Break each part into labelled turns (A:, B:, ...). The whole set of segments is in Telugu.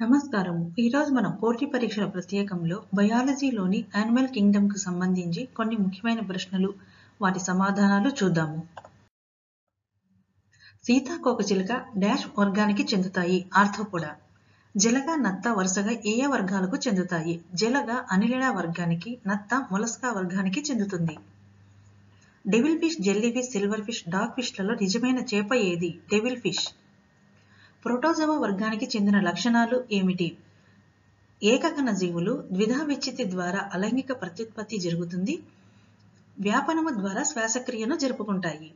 A: నమస్కారం ఈరోజు మనం పోటీ పరీక్షల ప్రత్యేకంలో బయాలజీలోని యానిమల్ కింగ్డమ్కు సంబంధించి కొన్ని ముఖ్యమైన ప్రశ్నలు వాటి సమాధానాలు చూద్దాము. సీతాకోకచిలుక డాష్ వర్గానికి చెందుతాయి ఆర్థోపోడా. జలగ నత్త వరుసగా ఏ ఏ వర్గాలకు చెందుతాయి. జలగ అనిలిడా వర్గానికి నత్త మొలస్కా వర్గానికి చెందుతుంది. Devil fish jellyfish silverfish dog ఫిష్లలో నిజమైన చేప ఏది? డెవిల్ ఫిష్ ప్రోటోజోవా వర్గానికి చెందిన లక్షణాలు ఏమిటి? ఏకకణ జీవులు ద్విధా విచ్చితి ద్వారా అలైంగిక ప్రత్యుత్పత్తి జరుగుతుంది. వ్యాపనము ద్వారా శ్వాసక్రియను జరుపుకుంటాయి.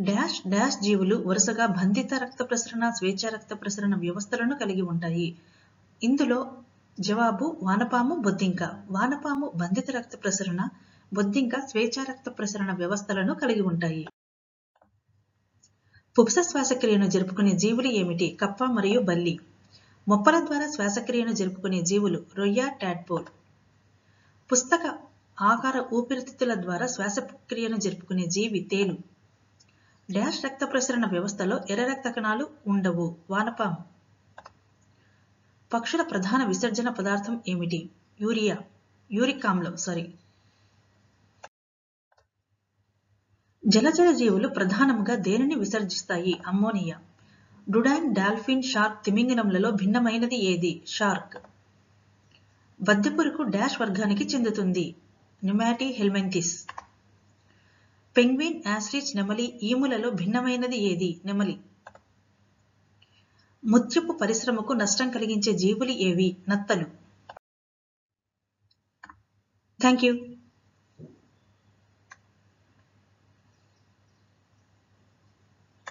A: డాష్ డాష్ జీవులు వరుసగా బంధిత రక్త ప్రసరణ స్వేచ్ఛ రక్త ప్రసరణ వ్యవస్థలను కలిగి ఉంటాయి. ఇందులో జవాబు వానపాము బొద్దింక. వానపాము బంధిత రక్త ప్రసరణ బొద్దింక స్వేచ్ఛ రక్త ప్రసరణ వ్యవస్థలను కలిగి ఉంటాయి. పుప్స శ్వాసక్రియను జరుపుకునే జీవులు ఏమిటి? కప్ప మరియు బల్లి. మొప్పల ద్వారా శ్వాసక్రియను జరుపుకునే జీవులు రొయ్య టాడ్పోల్ పుస్తక ఆకార ఊపిరితిత్తుల ద్వారా శ్వాసక్రియను జరుపుకునే జీవి తేలు డాష్ రక్త ప్రసరణ వ్యవస్థలో ఎర్ర రక్త కణాలు ఉండవు. వానపాము. పక్షుల ప్రధాన విసర్జన పదార్థం ఏమిటి? యూరియా. యూరిక్ ఆమ్లం సారీ. జలచర జీవులు ప్రధానంగా దేనిని విసర్జిస్తాయి? అమ్మోనియా. డుడాన్ డాల్ఫిన్ షార్క్ తిమింగనంలలో భిన్నమైనది ఏది? షార్క్. వద్దపురుకు డాష్ వర్గానికి చెందుతుంది. న్యుమాటి హెల్మెంతిస్ పెంగ్విన్ యాస్రిచ్ నెమలి ఈములలో భిన్నమైనది ఏది? నెమలి. ముత్యపు పరిశ్రమకు నష్టం కలిగించే జీవులు ఏవి? నత్తలు. Thank you.